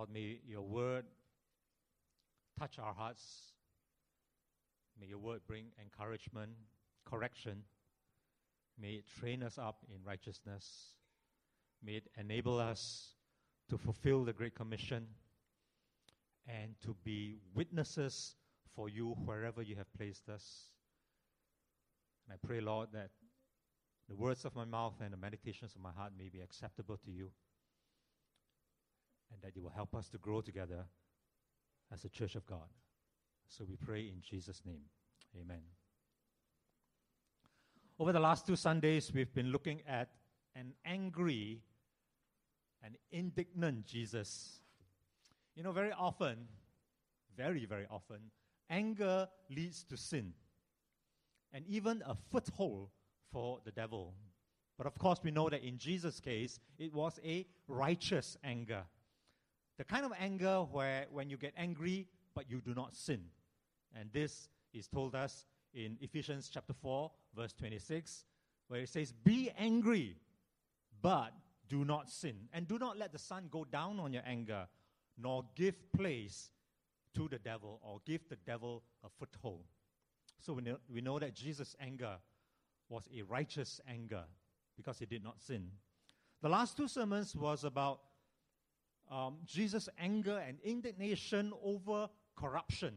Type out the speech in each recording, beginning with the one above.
Lord, may your word touch our hearts. May your word bring encouragement, correction. May it train us up in righteousness. May it enable us to fulfill the Great Commission and to be witnesses for you wherever you have placed us. And I pray, Lord, that the words of my mouth and the meditations of my heart may be acceptable to you, and that you will help us to grow together as a church of God. So we pray in Jesus' name. Amen. Over the last two Sundays, we've been looking at an angry and indignant Jesus. You know, very often, very, very often, anger leads to sin and even a foothold for the devil. But of course, we know that in Jesus' case, it was a righteous anger. The kind of anger where when you get angry, but you do not sin. And this is told us in Ephesians chapter 4, verse 26, where it says, Be angry, but do not sin. And do not let the sun go down on your anger, nor give place to the devil or give the devil a foothold. So we know, we know that Jesus' anger was a righteous anger because he did not sin. The last two sermons was about um, Jesus' anger and indignation over corruption.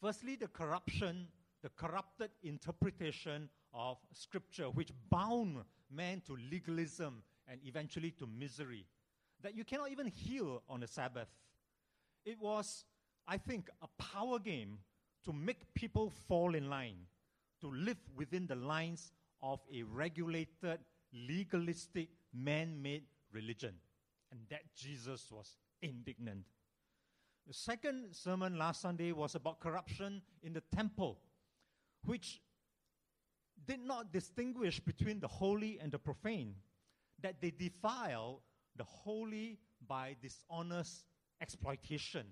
Firstly, the corruption, the corrupted interpretation of Scripture, which bound man to legalism and eventually to misery. That you cannot even heal on the Sabbath. It was, I think, a power game to make people fall in line, to live within the lines of a regulated, legalistic, man made religion. And that Jesus was indignant. The second sermon last Sunday was about corruption in the temple, which did not distinguish between the holy and the profane, that they defile the holy by dishonest exploitation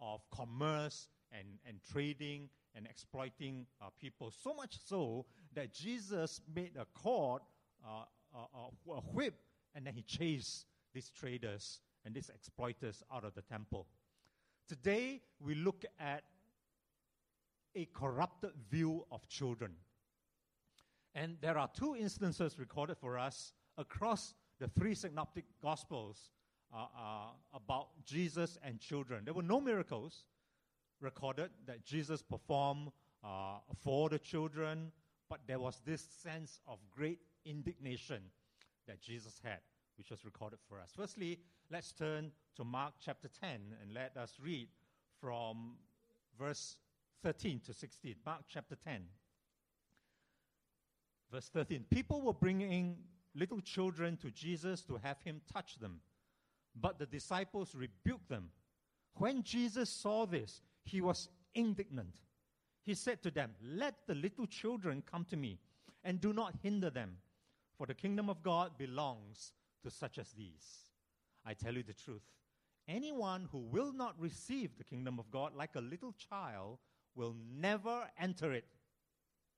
of commerce and, and trading and exploiting uh, people. So much so that Jesus made a cord, uh, uh, uh, a whip, and then he chased these traders and these exploiters out of the temple. Today, we look at a corrupted view of children. And there are two instances recorded for us across the three synoptic gospels uh, uh, about Jesus and children. There were no miracles recorded that Jesus performed uh, for the children, but there was this sense of great indignation that Jesus had, which was recorded for us. Firstly, let's turn to Mark chapter 10 and let us read from verse 13 to 16. Mark chapter 10. Verse 13 People were bringing little children to Jesus to have him touch them. But the disciples rebuked them. When Jesus saw this, he was indignant. He said to them, Let the little children come to me, and do not hinder them, for the kingdom of God belongs to such as these. I tell you the truth. Anyone who will not receive the kingdom of God like a little child will never enter it.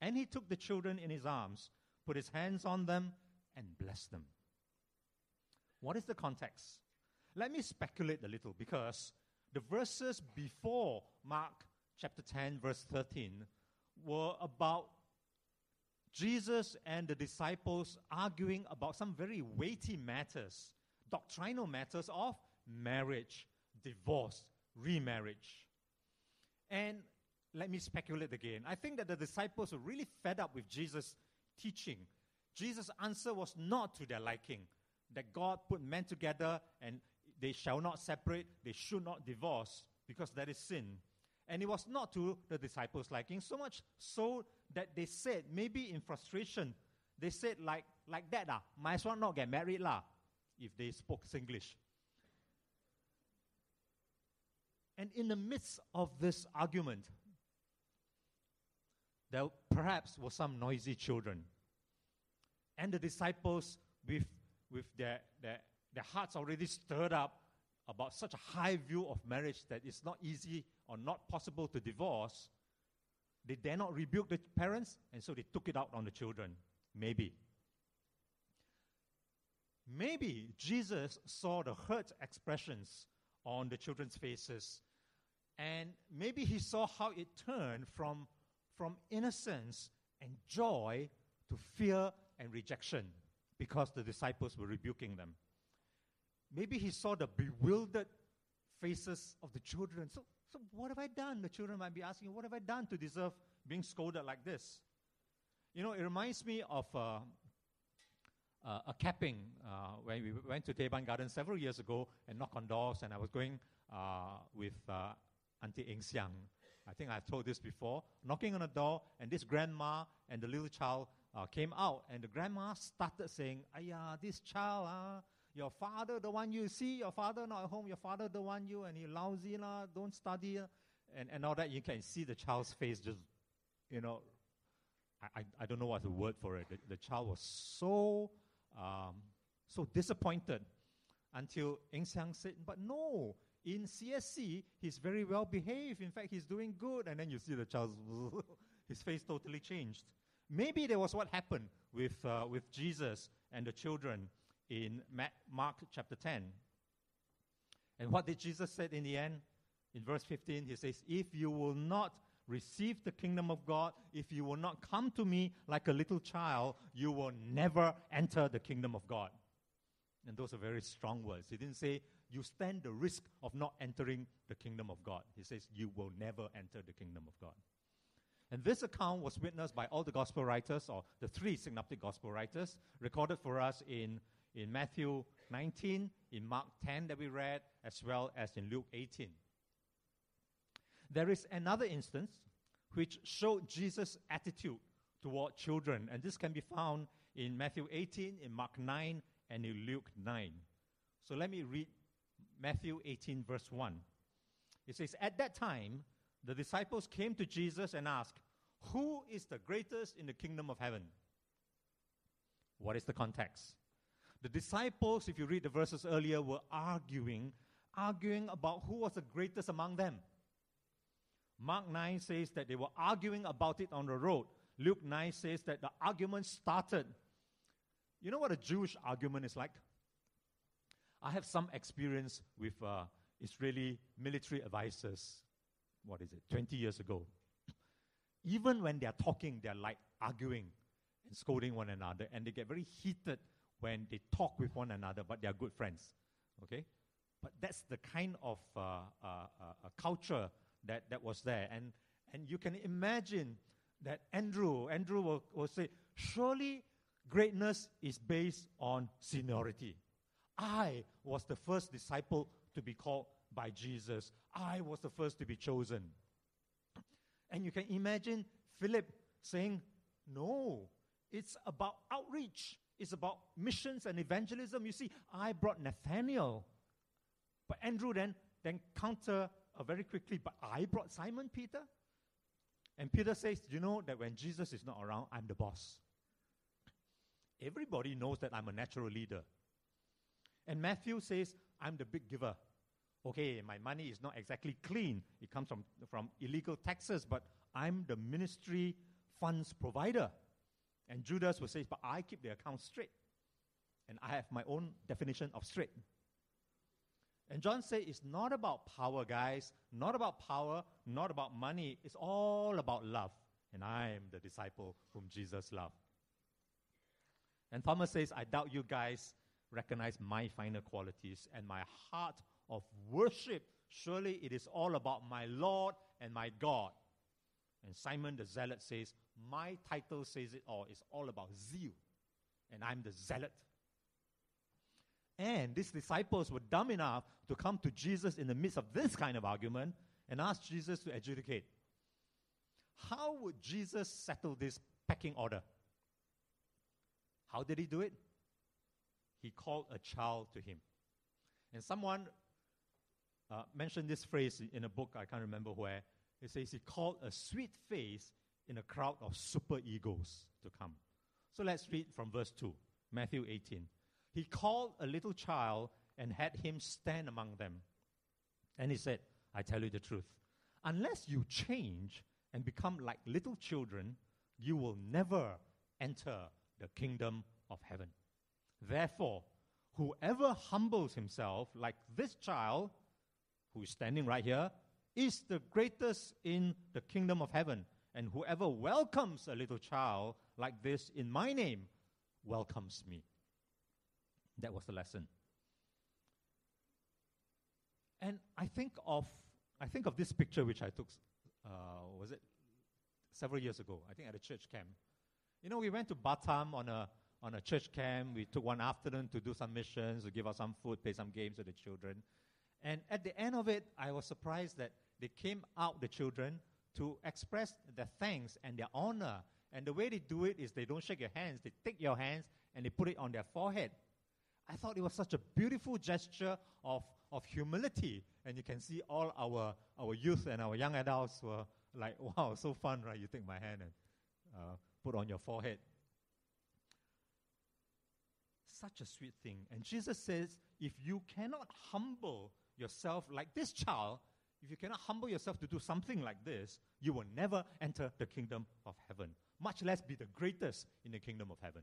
And he took the children in his arms, put his hands on them, and blessed them. What is the context? Let me speculate a little because the verses before Mark chapter 10, verse 13, were about Jesus and the disciples arguing about some very weighty matters, doctrinal matters of marriage, divorce, remarriage. And let me speculate again. I think that the disciples were really fed up with Jesus' teaching. Jesus' answer was not to their liking, that God put men together and they shall not separate, they should not divorce, because that is sin. And it was not to the disciples' liking, so much so that they said, maybe in frustration, they said like, like that, ah, might as well not get married lah, if they spoke English. And in the midst of this argument, there perhaps were some noisy children. And the disciples, with, with their, their their hearts already stirred up about such a high view of marriage that it's not easy or not possible to divorce, they dare not rebuke the parents, and so they took it out on the children. Maybe. maybe Jesus saw the hurt expressions on the children's faces, and maybe he saw how it turned from, from innocence and joy to fear and rejection because the disciples were rebuking them. Maybe he saw the bewildered faces of the children. So, so what have I done? The children might be asking, What have I done to deserve being scolded like this? You know, it reminds me of uh, uh, a capping uh, when we went to Teban Garden several years ago and knocked on doors, and I was going uh, with uh, Auntie Eng Xiang. I think I've told this before. Knocking on a door, and this grandma and the little child uh, came out, and the grandma started saying, Ayah, this child, uh, your father the one you see, your father not at home, your father the one you, and he lousy, la, don't study, and, and all that. You can see the child's face just, you know, I, I, I don't know what's the word for it. The, the child was so, um, so disappointed until Eng Xiang said, but no, in CSC, he's very well behaved. In fact, he's doing good. And then you see the child's, his face totally changed. Maybe that was what happened with, uh, with Jesus and the children in Mark chapter 10. And what did Jesus say in the end? In verse 15, he says, If you will not receive the kingdom of God, if you will not come to me like a little child, you will never enter the kingdom of God. And those are very strong words. He didn't say, You stand the risk of not entering the kingdom of God. He says, You will never enter the kingdom of God. And this account was witnessed by all the gospel writers, or the three synoptic gospel writers, recorded for us in, in Matthew 19, in Mark 10 that we read, as well as in Luke 18. There is another instance which showed Jesus' attitude toward children, and this can be found in Matthew 18, in Mark 9, and in Luke 9. So let me read Matthew 18, verse 1. It says, At that time, the disciples came to Jesus and asked, Who is the greatest in the kingdom of heaven? What is the context? The disciples, if you read the verses earlier, were arguing, arguing about who was the greatest among them. Mark 9 says that they were arguing about it on the road. Luke 9 says that the argument started. You know what a Jewish argument is like? I have some experience with uh, Israeli military advisors what is it, 20 years ago. Even when they're talking, they're like arguing and scolding one another, and they get very heated when they talk with one another, but they're good friends. Okay? But that's the kind of uh, uh, uh, culture that, that was there. And, and you can imagine that Andrew, Andrew will, will say, surely greatness is based on seniority. I was the first disciple to be called by Jesus. I was the first to be chosen. And you can imagine Philip saying, No, it's about outreach, it's about missions and evangelism. You see, I brought Nathaniel. But Andrew then, then counter uh, very quickly, but I brought Simon Peter. And Peter says, You know that when Jesus is not around, I'm the boss. Everybody knows that I'm a natural leader. And Matthew says, I'm the big giver okay, my money is not exactly clean. It comes from, from illegal taxes, but I'm the ministry funds provider. And Judas will say, but I keep the account straight. And I have my own definition of straight. And John said, it's not about power, guys. Not about power, not about money. It's all about love. And I am the disciple whom Jesus loved. And Thomas says, I doubt you guys recognize my finer qualities and my heart of worship. Surely it is all about my Lord and my God. And Simon the Zealot says, My title says it all. It's all about zeal. And I'm the zealot. And these disciples were dumb enough to come to Jesus in the midst of this kind of argument and ask Jesus to adjudicate. How would Jesus settle this pecking order? How did he do it? He called a child to him. And someone uh, mentioned this phrase in a book, I can't remember where. It says he called a sweet face in a crowd of super egos to come. So let's read from verse 2, Matthew 18. He called a little child and had him stand among them. And he said, I tell you the truth. Unless you change and become like little children, you will never enter the kingdom of heaven. Therefore, whoever humbles himself like this child who is standing right here is the greatest in the kingdom of heaven. And whoever welcomes a little child like this in my name welcomes me. That was the lesson. And I think of I think of this picture which I took uh, was it several years ago, I think at a church camp. You know, we went to Batam on a on a church camp. We took one afternoon to do some missions, to give out some food, play some games with the children. And at the end of it, I was surprised that they came out, the children, to express their thanks and their honor. And the way they do it is they don't shake your hands, they take your hands and they put it on their forehead. I thought it was such a beautiful gesture of, of humility. And you can see all our, our youth and our young adults were like, wow, so fun, right? You take my hand and uh, put on your forehead. Such a sweet thing. And Jesus says, if you cannot humble yourself like this child, if you cannot humble yourself to do something like this, you will never enter the kingdom of heaven, much less be the greatest in the kingdom of heaven.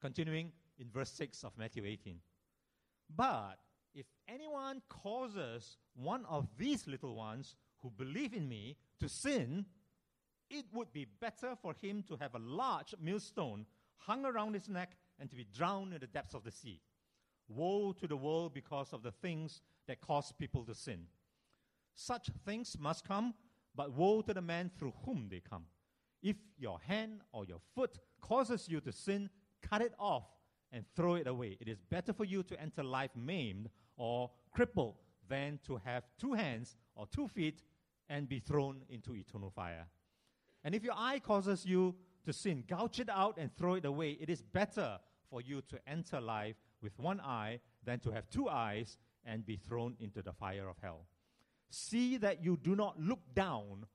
Continuing in verse 6 of Matthew 18. But if anyone causes one of these little ones who believe in me to sin, it would be better for him to have a large millstone hung around his neck and to be drowned in the depths of the sea. Woe to the world because of the things that cause people to sin. Such things must come, but woe to the man through whom they come. If your hand or your foot causes you to sin, cut it off and throw it away. It is better for you to enter life maimed or crippled than to have two hands or two feet and be thrown into eternal fire. And if your eye causes you to sin, gouge it out and throw it away. It is better for you to enter life with one eye than to have two eyes and be thrown into the fire of hell. See that you do not look down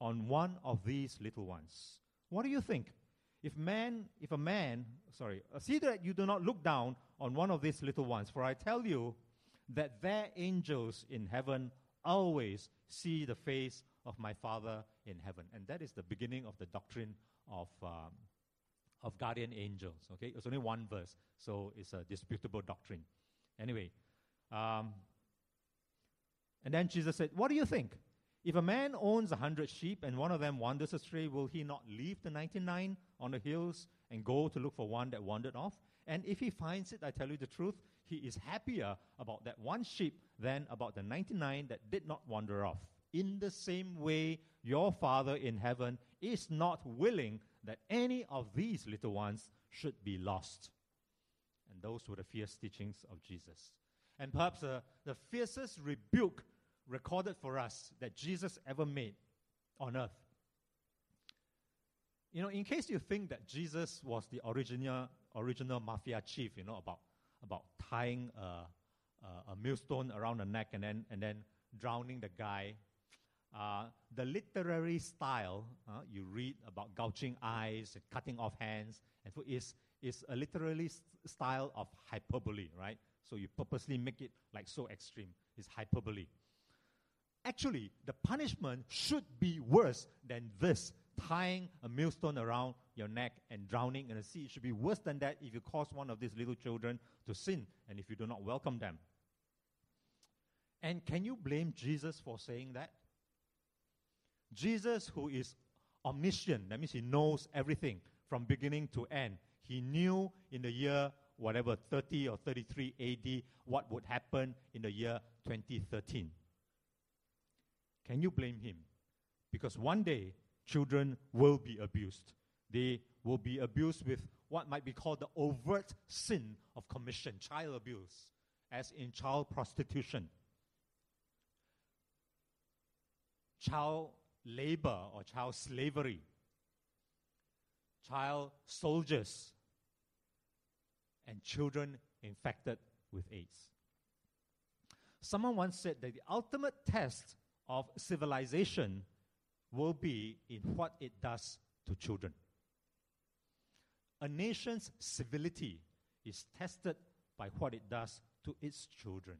on one of these little ones. What do you think? If man, if a man, sorry, uh, see that you do not look down on one of these little ones, for I tell you that their angels in heaven always see the face of my Father in heaven. And that is the beginning of the doctrine of um, of guardian angels. Okay, it's only one verse, so it's a disputable doctrine. Anyway, um, and then Jesus said, What do you think? If a man owns a hundred sheep and one of them wanders astray, will he not leave the 99 on the hills and go to look for one that wandered off? And if he finds it, I tell you the truth, he is happier about that one sheep than about the 99 that did not wander off. In the same way, your Father in heaven is not willing that any of these little ones should be lost. And those were the fierce teachings of Jesus. And perhaps uh, the fiercest rebuke recorded for us that Jesus ever made on earth. You know, in case you think that Jesus was the original, original mafia chief, you know, about, about tying a, a, a millstone around the neck and then, and then drowning the guy uh, the literary style uh, you read about gouging eyes, and cutting off hands, and is, is a literary st- style of hyperbole, right? So you purposely make it like so extreme. It's hyperbole. Actually, the punishment should be worse than this tying a millstone around your neck and drowning in the sea. It should be worse than that if you cause one of these little children to sin and if you do not welcome them. And can you blame Jesus for saying that? Jesus, who is omniscient, that means he knows everything from beginning to end. He knew in the year, whatever, 30 or 33 AD, what would happen in the year 2013. Can you blame him? Because one day, children will be abused. They will be abused with what might be called the overt sin of commission, child abuse, as in child prostitution, child labor or child slavery, child soldiers, and children infected with AIDS. Someone once said that the ultimate test of civilization will be in what it does to children. A nation's civility is tested by what it does to its children.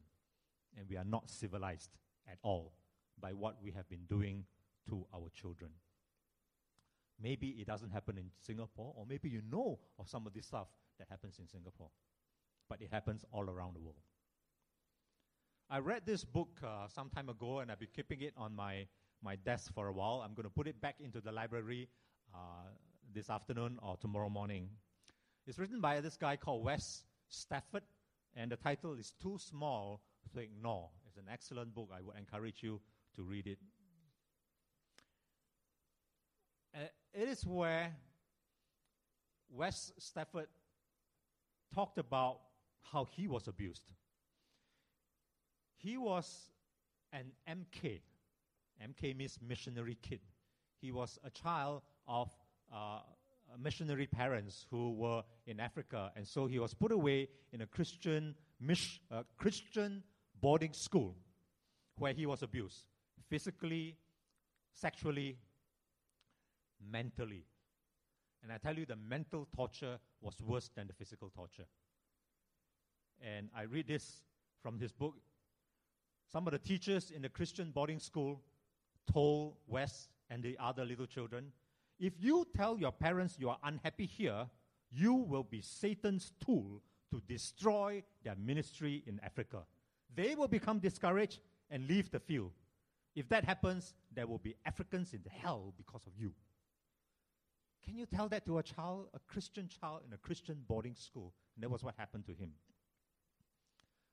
And we are not civilized at all by what we have been doing to our children. Maybe it doesn't happen in Singapore, or maybe you know of some of this stuff that happens in Singapore, but it happens all around the world. I read this book uh, some time ago, and I've been keeping it on my, my desk for a while. I'm going to put it back into the library uh, this afternoon or tomorrow morning. It's written by this guy called Wes Stafford, and the title is Too Small to Ignore. It's an excellent book. I would encourage you to read it. Uh, it is where Wes Stafford talked about how he was abused. He was an MK. MK means missionary kid. He was a child of uh, missionary parents who were in Africa, and so he was put away in a Christian, mis- uh, Christian boarding school where he was abused physically, sexually, mentally. And I tell you, the mental torture was worse than the physical torture. And I read this from his book. Some of the teachers in the Christian boarding school told Wes and the other little children if you tell your parents you are unhappy here, you will be Satan's tool to destroy their ministry in Africa. They will become discouraged and leave the field. If that happens, there will be Africans in the hell because of you. Can you tell that to a child, a Christian child in a Christian boarding school? And that was what happened to him.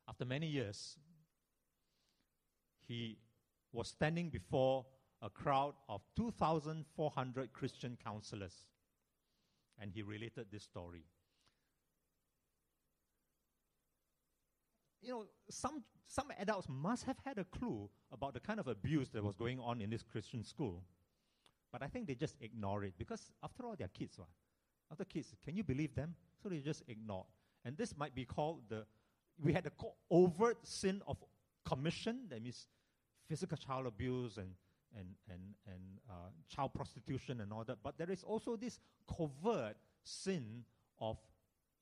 After many years, he was standing before a crowd of 2,400 Christian counselors. And he related this story. You know, some, some adults must have had a clue about the kind of abuse that was going on in this Christian school. But I think they just ignore it because, after all, they're kids. Right? After kids, can you believe them? So they just ignore. And this might be called the, we had the overt sin of commission, that means physical child abuse and and, and, and uh, child prostitution and all that. But there is also this covert sin of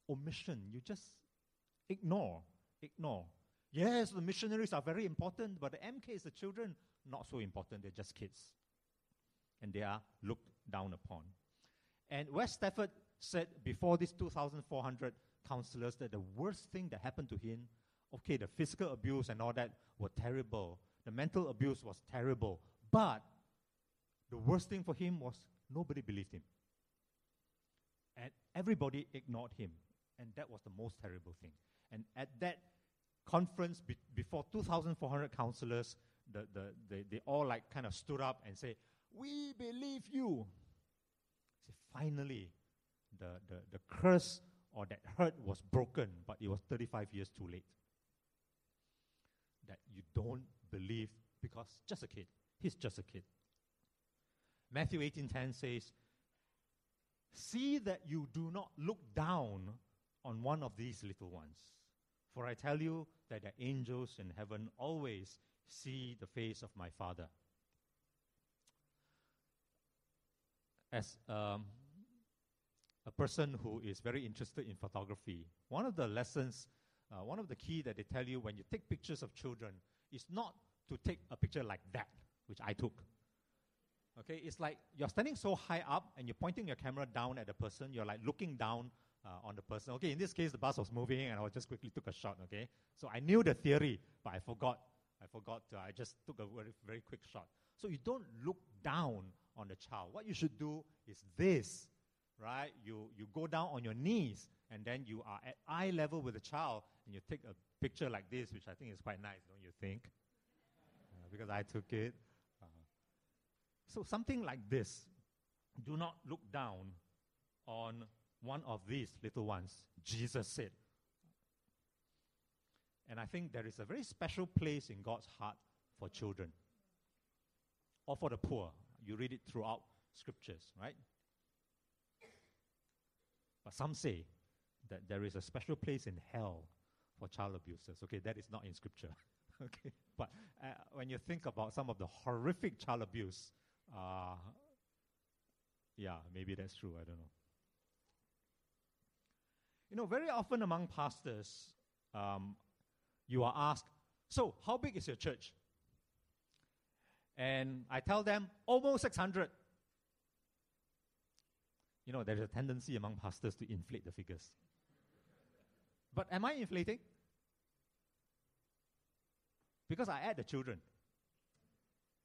omission. You just ignore, ignore. Yes, the missionaries are very important, but the MKs, the children, not so important. They're just kids. And they are looked down upon. And Wes Stafford said before these 2,400 counselors that the worst thing that happened to him, okay, the physical abuse and all that were terrible. The mental abuse was terrible. But the worst thing for him was nobody believed him. And everybody ignored him. And that was the most terrible thing. And at that conference be- before 2,400 counselors, the, the, they, they all like kind of stood up and say, We believe you. See, finally, the, the, the curse or that hurt was broken, but it was 35 years too late. That you don't believe because just a kid. He's just a kid. Matthew 18:10 says, "See that you do not look down on one of these little ones, for I tell you that the angels in heaven always see the face of my Father." As um, a person who is very interested in photography, one of the lessons, uh, one of the key that they tell you when you take pictures of children is not to take a picture like that which I took. Okay, it's like you're standing so high up and you're pointing your camera down at the person. You're like looking down uh, on the person. Okay, in this case, the bus was moving and I just quickly took a shot. Okay, so I knew the theory, but I forgot. I forgot. Uh, I just took a very, very quick shot. So you don't look down on the child. What you should do is this, right? You you go down on your knees and then you are at eye level with the child and you take a picture like this, which I think is quite nice, don't you think? Uh, because I took it. So, something like this do not look down on one of these little ones, Jesus said. And I think there is a very special place in God's heart for children or for the poor. You read it throughout scriptures, right? But some say that there is a special place in hell for child abusers. Okay, that is not in scripture. okay, but uh, when you think about some of the horrific child abuse uh, yeah, maybe that's true. I don't know. You know, very often among pastors, um, you are asked, So, how big is your church? And I tell them, almost 600. You know, there's a tendency among pastors to inflate the figures. But am I inflating? Because I add the children.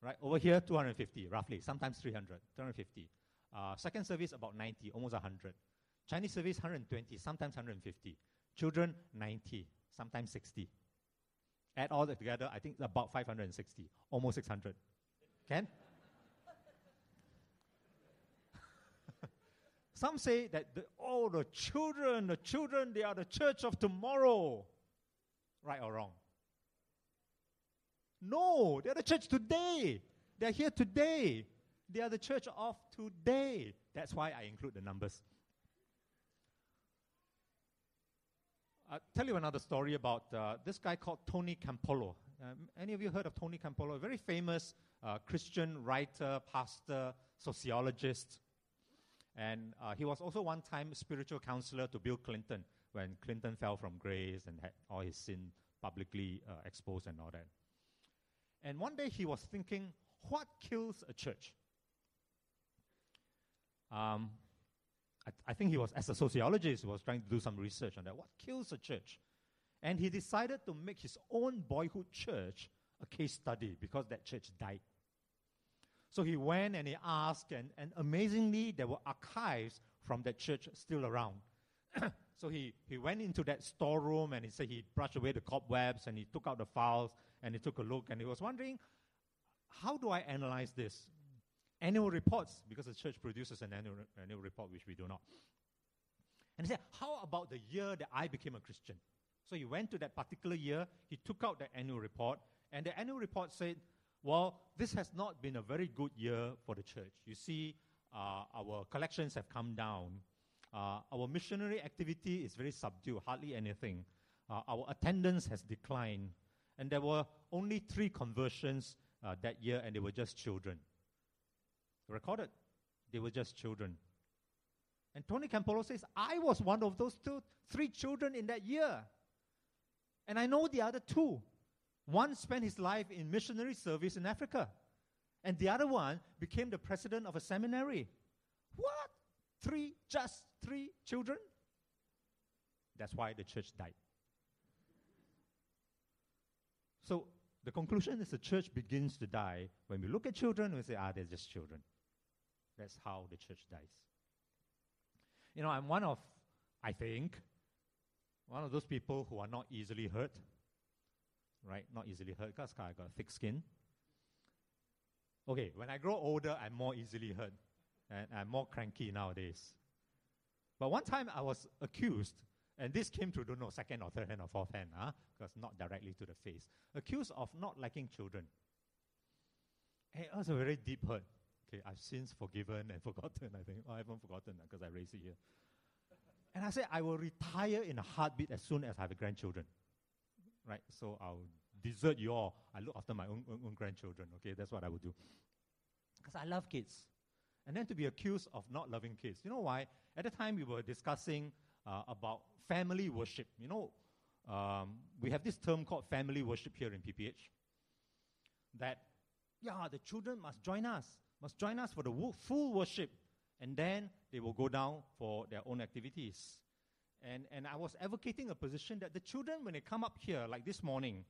Right? Over here, 250, roughly, sometimes 300, 250. Uh, second service, about 90, almost 100. Chinese service, 120, sometimes 150. Children, 90, sometimes 60. Add all that together, I think about 560, almost 600. Can? Some say that, the, oh, the children, the children, they are the church of tomorrow. Right or wrong? No, they're the church today. They're here today. They are the church of today. That's why I include the numbers. I'll tell you another story about uh, this guy called Tony Campolo. Um, any of you heard of Tony Campolo? A very famous uh, Christian writer, pastor, sociologist. And uh, he was also one time spiritual counselor to Bill Clinton when Clinton fell from grace and had all his sin publicly uh, exposed and all that. And one day he was thinking, what kills a church? Um, I, I, think he was, as a sociologist, he was trying to do some research on that. What kills a church? And he decided to make his own boyhood church a case study because that church died. So he went and he asked, and, and amazingly, there were archives from that church still around. so he, he went into that storeroom and he said he brushed away the cobwebs and he took out the files and he took a look and he was wondering, how do I analyze this? Annual reports, because the church produces an annual, annual report, which we do not. And he said, How about the year that I became a Christian? So he went to that particular year, he took out the annual report, and the annual report said, Well, this has not been a very good year for the church. You see, uh, our collections have come down. Uh, our missionary activity is very subdued, hardly anything. Uh, our attendance has declined. And there were only three conversions uh, that year, and they were just children. Recorded, they were just children. And Tony Campolo says, I was one of those two, three children in that year. And I know the other two. One spent his life in missionary service in Africa, and the other one became the president of a seminary. What? Three, just three children? That's why the church died. So the conclusion is the church begins to die when we look at children and we say, ah, they're just children. That's how the church dies. You know, I'm one of, I think, one of those people who are not easily hurt. Right? Not easily hurt because I got thick skin. Okay, when I grow older, I'm more easily hurt. And I'm more cranky nowadays. But one time I was accused and this came to, don't know, second or third hand or fourth hand, huh? because not directly to the face. Accused of not liking children. And it was a very deep hurt. Okay, I've since forgiven and forgotten, I think. Oh, I haven't forgotten because I raised it here. and I said, I will retire in a heartbeat as soon as I have grandchildren. Right? So I'll desert you all. I look after my own, own, own grandchildren. Okay, that's what I would do. Because I love kids. And then to be accused of not loving kids. You know why? At the time, we were discussing uh, about family worship. You know, um, we have this term called family worship here in PPH. That, yeah, the children must join us, must join us for the wo- full worship, and then they will go down for their own activities. And, and I was advocating a position that the children, when they come up here, like this morning,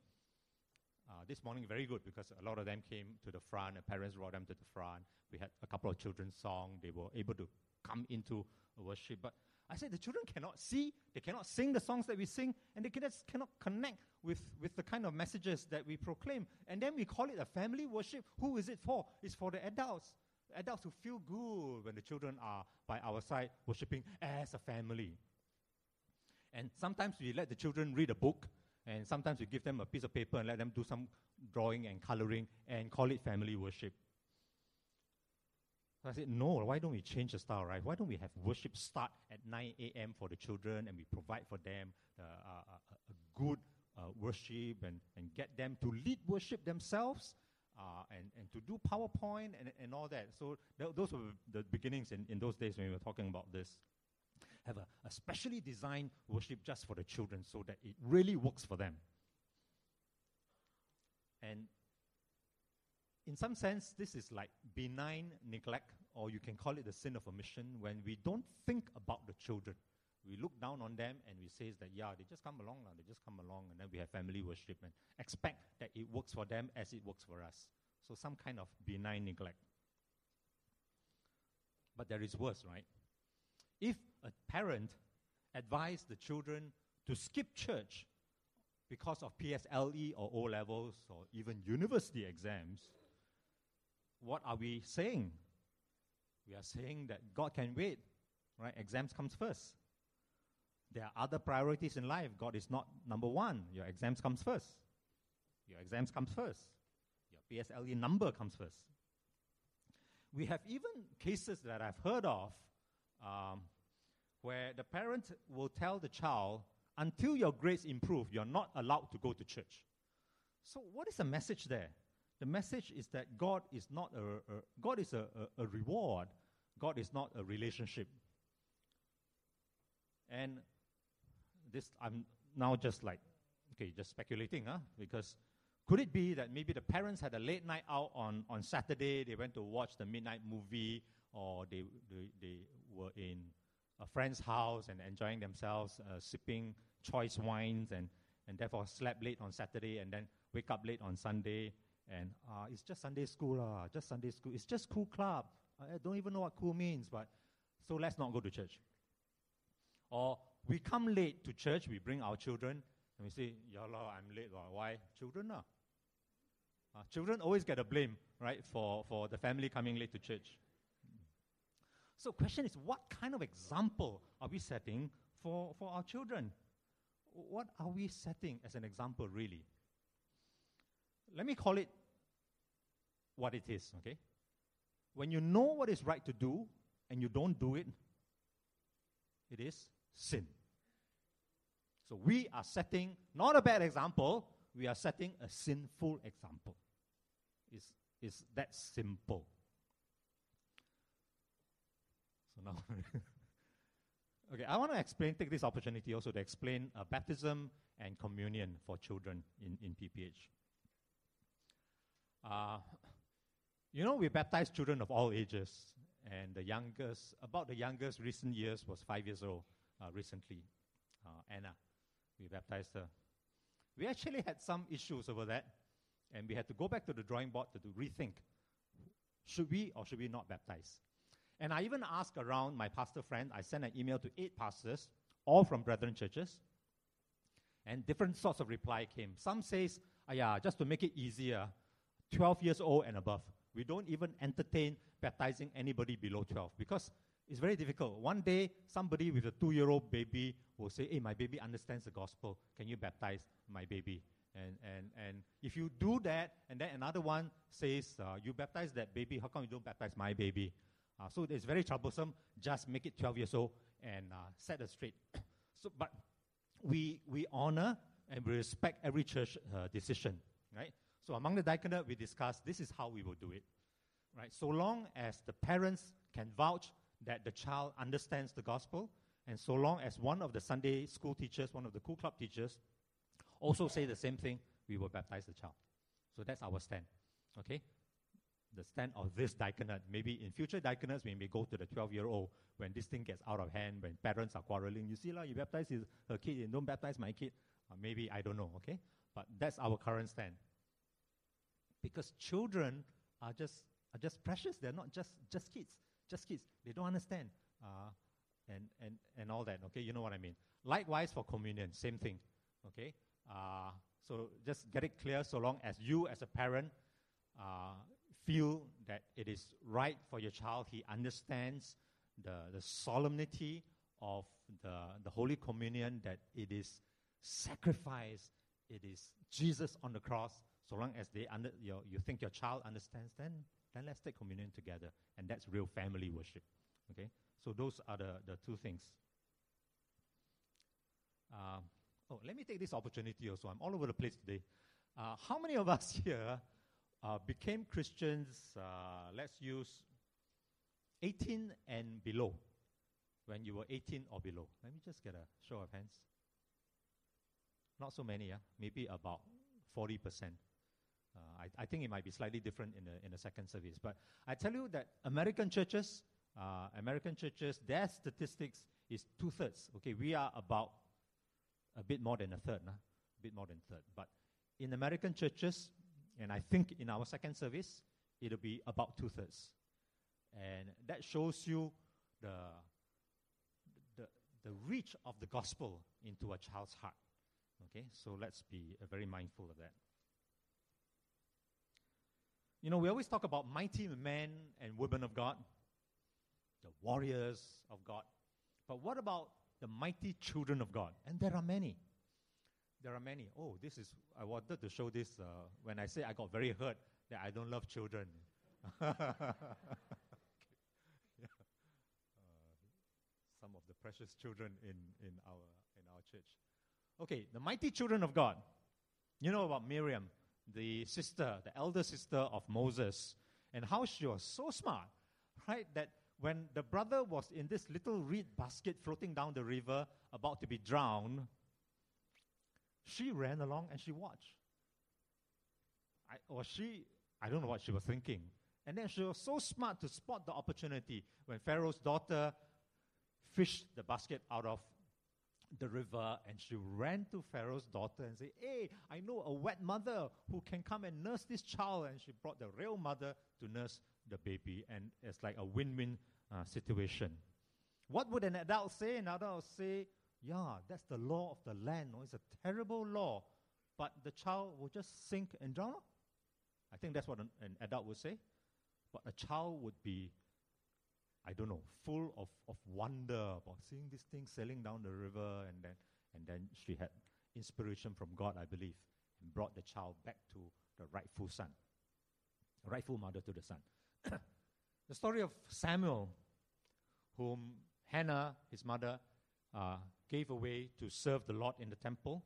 uh, this morning very good because a lot of them came to the front, and parents brought them to the front. We had a couple of children's songs. They were able to come into worship. But I said the children cannot see, they cannot sing the songs that we sing, and they cannot connect with, with the kind of messages that we proclaim. And then we call it a family worship. Who is it for? It's for the adults. Adults who feel good when the children are by our side worshiping as a family. And sometimes we let the children read a book, and sometimes we give them a piece of paper and let them do some drawing and coloring and call it family worship. I said, no, why don't we change the style, right? Why don't we have worship start at 9 a.m. for the children and we provide for them uh, a, a, good uh, worship and, and get them to lead worship themselves uh, and, and to do PowerPoint and, and all that. So th- those were the beginnings in, in those days when we were talking about this. Have a, a specially designed worship just for the children so that it really works for them. And in some sense, this is like benign neglect, or you can call it the sin of omission, when we don't think about the children. we look down on them and we say that, yeah, they just come along, now, they just come along, and then we have family worship and expect that it works for them as it works for us. So some kind of benign neglect. But there is worse, right? If a parent advise the children to skip church because of PSLE or O levels or even university exams, what are we saying? We are saying that God can wait, right? Exams comes first. There are other priorities in life. God is not number one. Your exams comes first. Your exams comes first. Your PSLE number comes first. We have even cases that I've heard of um, where the parent will tell the child, until your grades improve, you're not allowed to go to church. So, what is the message there? The message is that God is not a, a God is a, a, a reward. God is not a relationship. And this, I'm now just like, okay, just speculating, huh? Because could it be that maybe the parents had a late night out on, on Saturday, they went to watch the midnight movie, or they, they, they were in a friend's house and enjoying themselves, uh, sipping choice wines, and, and therefore slept late on Saturday and then wake up late on Sunday. And uh, it's just Sunday school, uh, just Sunday school. It's just cool club. I don't even know what cool means, but so let's not go to church. Or we come late to church, we bring our children, and we say, Yeah, Lord, I'm late. Lord. Why? Children, uh. uh, children always get a blame, right, for, for the family coming late to church. So, question is, what kind of example are we setting for, for our children? What are we setting as an example, really? Let me call it what it is, okay? When you know what is right to do and you don't do it, it is sin. So we are setting not a bad example, we are setting a sinful example. It's, it's that simple. So now, okay, I want to explain, take this opportunity also to explain uh, baptism and communion for children in, in PPH. Uh, you know, we baptize children of all ages, and the youngest, about the youngest recent years was five years old uh, recently, uh, Anna. We baptized her. We actually had some issues over that, and we had to go back to the drawing board to, to rethink should we or should we not baptize? And I even asked around my pastor friend, I sent an email to eight pastors, all from brethren churches, and different sorts of reply came. Some says, oh yeah, just to make it easier, 12 years old and above. We don't even entertain baptizing anybody below 12 because it's very difficult. One day, somebody with a two year old baby will say, Hey, my baby understands the gospel. Can you baptize my baby? And, and, and if you do that, and then another one says, uh, You baptize that baby, how come you don't baptize my baby? Uh, so it's very troublesome. Just make it 12 years old and uh, set it straight. so, but we, we honor and we respect every church uh, decision, right? So among the diaconate, we discuss this is how we will do it, right? So long as the parents can vouch that the child understands the gospel, and so long as one of the Sunday school teachers, one of the cool club teachers, also say the same thing, we will baptize the child. So that's our stand. Okay? The stand of this diaconate. Maybe in future diaconates, we may go to the 12 year old when this thing gets out of hand, when parents are quarreling. You see, la, you baptize his, her kid, and don't baptize my kid. Uh, maybe, I don't know, okay? But that's our current stand. Because children are just, are just precious. They're not just, just kids just kids. They don't understand. Uh, and, and, and all that, okay? You know what I mean. Likewise for communion, same thing, okay? Uh, so just get it clear so long as you, as a parent, uh, feel that it is right for your child, he understands the, the solemnity of the, the Holy Communion, that it is sacrifice, it is Jesus on the cross. So long as they under, you, you think your child understands, then then let's take communion together. And that's real family worship. Okay? So those are the, the two things. Uh, oh, let me take this opportunity also. I'm all over the place today. Uh, how many of us here uh, became Christians, uh, let's use 18 and below, when you were 18 or below? Let me just get a show of hands. Not so many, yeah? maybe about 40%. Uh, I, I, think it might be slightly different in the, in the second service. But I tell you that American churches, uh, American churches, their statistics is two thirds. Okay, we are about a bit more than a third, nah? a bit more than a third. But in American churches, and I think in our second service, it'll be about two thirds. And that shows you the, the, the reach of the gospel into a child's heart. Okay, so let's be uh, very mindful of that. You know, we always talk about mighty men and women of God, the warriors of God. But what about the mighty children of God? And there are many. There are many. Oh, this is, I wanted to show this uh, when I say I got very hurt that I don't love children. uh, some of the precious children in, in, our, in our church. Okay, the mighty children of God. You know about Miriam, the sister, the elder sister of Moses, and how she was so smart, right? That when the brother was in this little reed basket floating down the river, about to be drowned, she ran along and she watched. I, or she, I don't know what she was thinking. And then she was so smart to spot the opportunity when Pharaoh's daughter fished the basket out of the river and she ran to Pharaoh's daughter and said, Hey, I know a wet mother who can come and nurse this child. And she brought the real mother to nurse the baby. And it's like a win win uh, situation. What would an adult say? An adult would say, Yeah, that's the law of the land. No? It's a terrible law. But the child will just sink and drown. I think that's what an, an adult would say. But a child would be I don't know, full of, of wonder about seeing this thing sailing down the river. And then, and then she had inspiration from God, I believe, and brought the child back to the rightful son, rightful mother to the son. the story of Samuel, whom Hannah, his mother, uh, gave away to serve the Lord in the temple.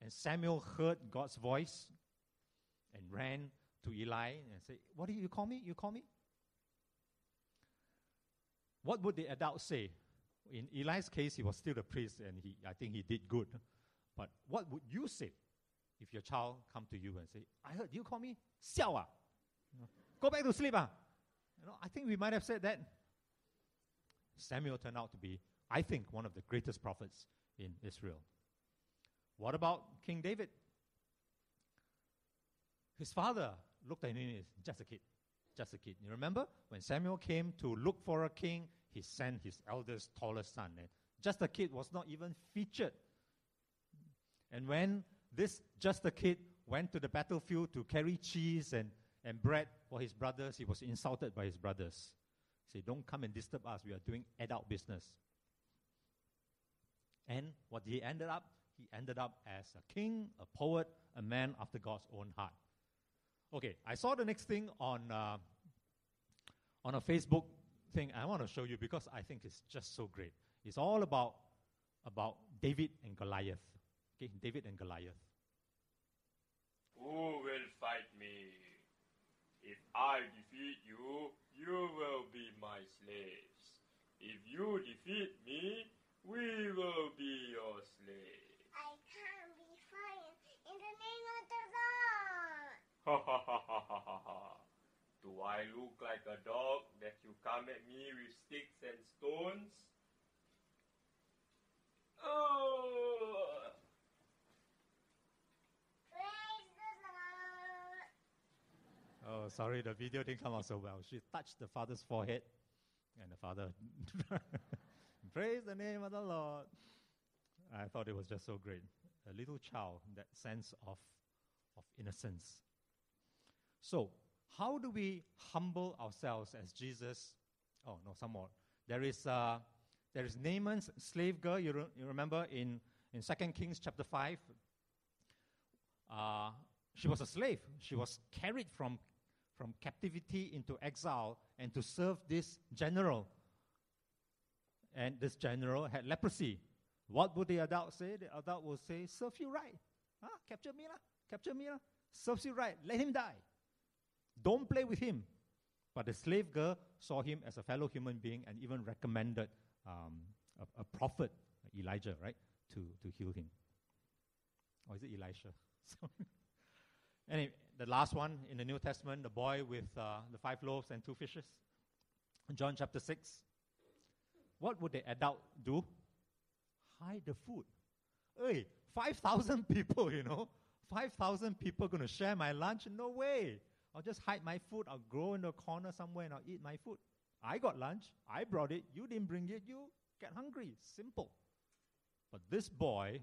And Samuel heard God's voice and ran to Eli and said, What do you call me? You call me? What would the adult say? In Eli's case, he was still a priest and he, I think he did good. But what would you say if your child come to you and say, I heard you call me Xiao ah? Go back to sleep ah? You know, I think we might have said that. Samuel turned out to be, I think, one of the greatest prophets in Israel. What about King David? His father looked at him as just a kid just a kid. You remember when Samuel came to look for a king, he sent his eldest, tallest son. And just a kid was not even featured. And when this just a kid went to the battlefield to carry cheese and, and bread for his brothers, he was insulted by his brothers. He said, Don't come and disturb us. We are doing adult business. And what he ended up? He ended up as a king, a poet, a man after God's own heart. Okay, I saw the next thing on uh, on a Facebook thing. I want to show you because I think it's just so great. It's all about about David and Goliath. Okay, David and Goliath. Who will fight me? If I defeat you, you will be my slaves. If you defeat me, we will be your slaves. I can't be fighting in the name of the Lord. Ha ha ha ha ha ha ha. Do I look like a dog that you come at me with sticks and stones? Oh! Praise the Lord. Oh, sorry, the video didn't come out so well. She touched the father's forehead, and the father praise the name of the Lord. I thought it was just so great. A little child, that sense of, of innocence. So, how do we humble ourselves as Jesus? Oh, no, some more. There is, uh, there is Naaman's slave girl. You, re- you remember in, in 2 Kings chapter 5? Uh, she was a slave. She was carried from, from captivity into exile and to serve this general. And this general had leprosy. What would the adult say? The adult will say, Serve you right. Huh? Capture me, lah. Capture me, lah. Serves you right. Let him die. Don't play with him. But the slave girl saw him as a fellow human being and even recommended um, a, a, prophet, Elijah, right, to, to heal him. Or is it Elisha? anyway, the last one in the New Testament, the boy with uh, the five loaves and two fishes. John chapter 6. What would the adult do? Hide the food. Hey, 5,000 people, you know. 5,000 people going to share my lunch? No way. I'll just hide my food. I'll grow in a corner somewhere and I'll eat my food. I got lunch. I brought it. You didn't bring it. You get hungry. Simple. But this boy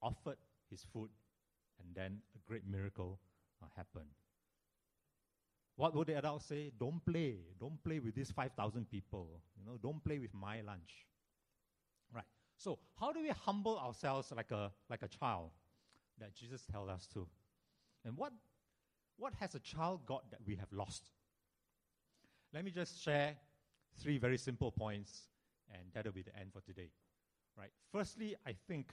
offered his food, and then a great miracle uh, happened. What would the adults say? Don't play. Don't play with these 5,000 people. You know, don't play with my lunch. Right. So, how do we humble ourselves like a, like a child that Jesus tells us to? And what, what has a child got that we have lost? Let me just share three very simple points, and that'll be the end for today. Right. Firstly, I think